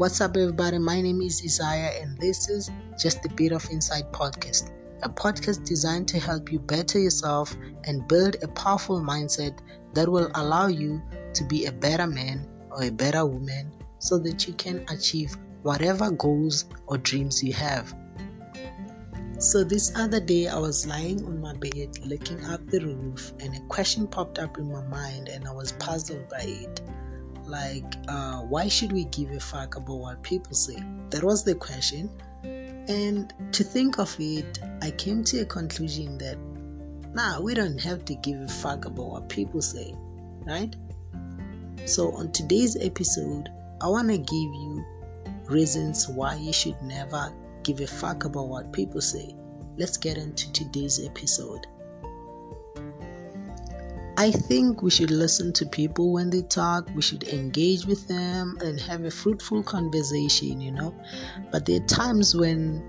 What's up, everybody? My name is Isaiah, and this is Just a Bit of Insight Podcast, a podcast designed to help you better yourself and build a powerful mindset that will allow you to be a better man or a better woman so that you can achieve whatever goals or dreams you have. So, this other day, I was lying on my bed looking up the roof, and a question popped up in my mind, and I was puzzled by it like uh, why should we give a fuck about what people say? That was the question. And to think of it i came to a conclusion that nah we don't have to give a fuck about what people say right? So on today's episode i want to give you reasons why you should never give a fuck about what people say. Let's get into today's episode I think we should listen to people when they talk, we should engage with them and have a fruitful conversation, you know. But there are times when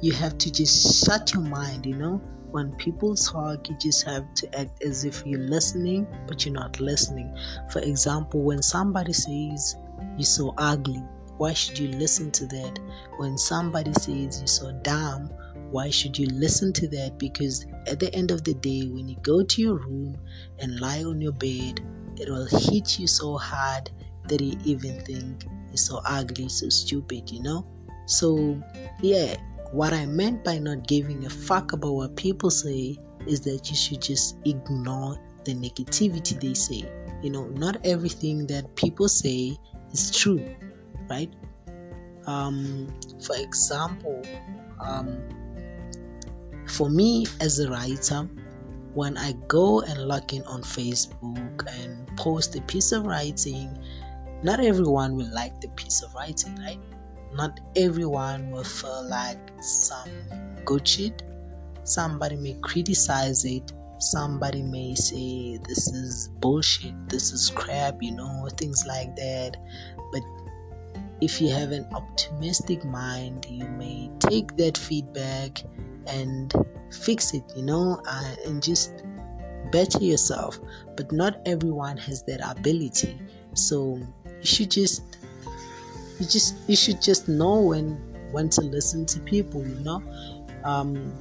you have to just shut your mind, you know. When people talk, you just have to act as if you're listening, but you're not listening. For example, when somebody says, You're so ugly, why should you listen to that? When somebody says, You're so dumb, why should you listen to that? Because at the end of the day, when you go to your room and lie on your bed, it will hit you so hard that you even think it's so ugly, so stupid, you know? So, yeah, what I meant by not giving a fuck about what people say is that you should just ignore the negativity they say. You know, not everything that people say is true, right? Um, for example, um, for me as a writer, when I go and log in on Facebook and post a piece of writing, not everyone will like the piece of writing, right? Not everyone will feel like some good shit. Somebody may criticize it. Somebody may say this is bullshit, this is crap, you know, things like that. But if you have an optimistic mind, you may take that feedback and fix it, you know, uh, and just better yourself. But not everyone has that ability. So you should just you just you should just know when when to listen to people, you know. Um,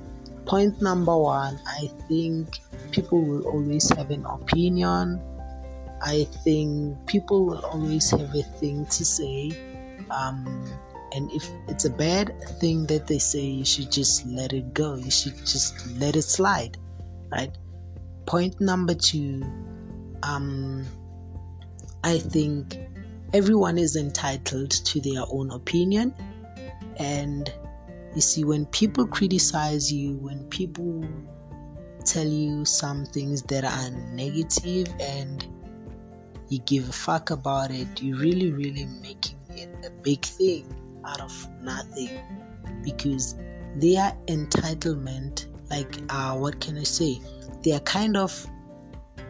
point number one, I think people will always have an opinion. I think people will always have a thing to say. Um, and if it's a bad thing that they say, you should just let it go. You should just let it slide, right? Point number two, um, I think everyone is entitled to their own opinion. And you see, when people criticize you, when people tell you some things that are negative and you give a fuck about it, you're really, really a big thing out of nothing because their entitlement like uh what can i say? They are kind of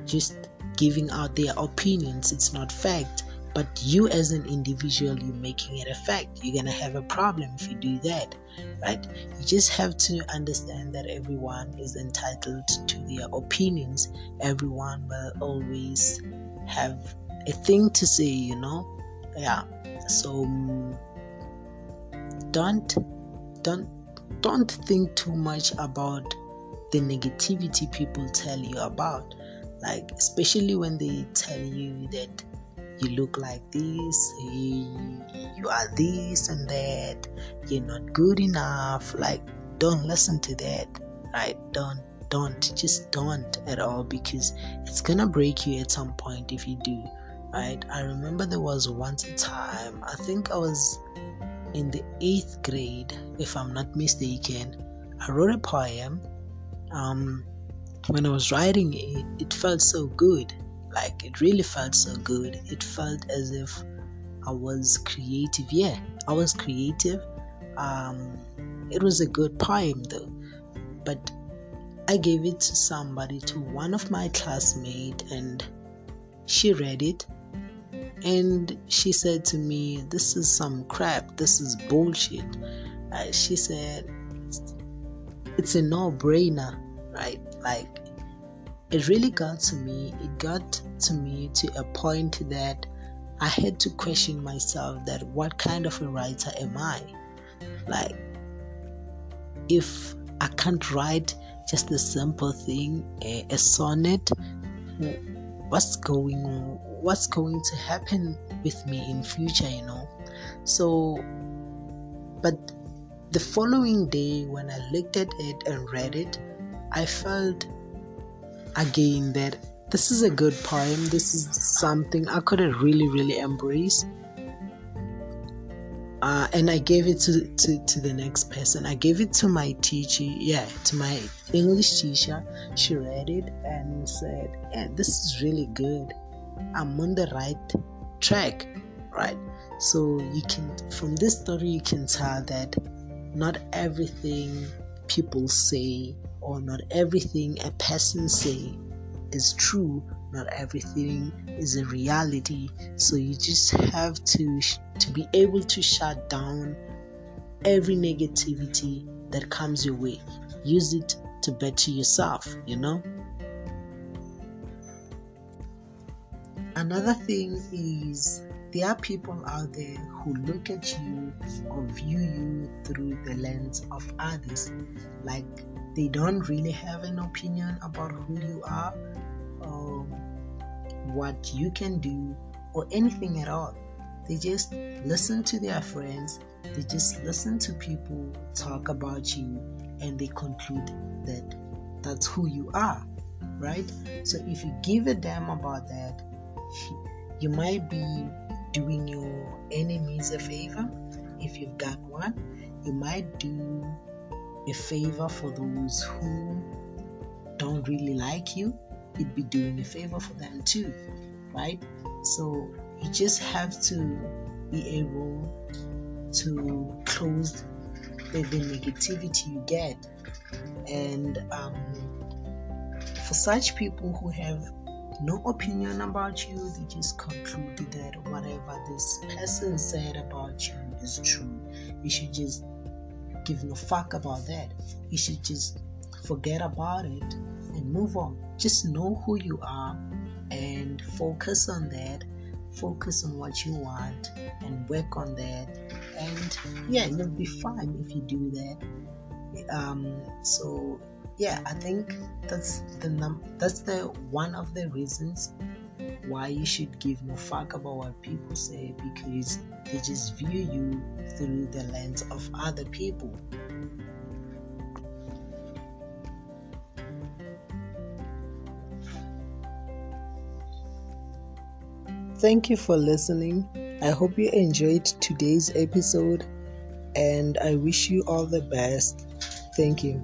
just giving out their opinions. It's not fact. But you as an individual you're making it a fact. You're gonna have a problem if you do that right? You just have to understand that everyone is entitled to their opinions. Everyone will always have a thing to say you know yeah. So mm, don't don't don't think too much about the negativity people tell you about. Like especially when they tell you that you look like this you are this and that you're not good enough. Like don't listen to that right? Don't don't just don't at all because it's gonna break you at some point if you do right i remember there was once a time i think i was in the eighth grade, if I'm not mistaken, I wrote a poem. Um, when I was writing it, it felt so good. Like it really felt so good. It felt as if I was creative. Yeah, I was creative. Um, it was a good poem though, but I gave it to somebody, to one of my classmates, and she read it and she said to me, This is some crap, this is bullshit. Uh, she said, It's a no brainer, right? Like, it really got to me. It got to me to a point that I had to question myself that what kind of a writer am I? Like, if I can't write just a simple thing, a, a sonnet, what's going? What's going to happen with me in future? You know. So, but the following day when I looked at it and read it, I felt again that this is a good poem. This is something I could have really, really embraced. Uh, and I gave it to, to, to the next person. I gave it to my teacher, yeah, to my English teacher. She read it and said, Yeah, this is really good. I'm on the right track, right? So you can, from this story, you can tell that not everything people say or not everything a person say is true not everything is a reality. So you just have to to be able to shut down every negativity that comes your way. Use it to better yourself you know? Another thing is there are people out there who look at you or view you through the lens of others. Like they don't really have an opinion about who you are what you can do or anything at all. They just listen to their friends, they just listen to people talk about you, and they conclude that that's who you are, right? So if you give a damn about that, you might be doing your enemies a favor if you've got one. You might do a favor for those who don't really like you, you'd be doing a favor for them too, right? So you just have to be able to close the, the negativity you get. And um, for such people who have no opinion about you, they just concluded that whatever this person said about you is true. You should just give no fuck about that. You should just forget about it move on. Just know who you are and focus on that. Focus on what you want and work on that. And yeah, you'll be fine if you do that. Um, so yeah, I think that's the num- that's the one of the reasons why you should give no fuck about what people say because they just view you through the lens of other people. Thank you for listening. I hope you enjoyed today's episode and I wish you all the best. Thank you.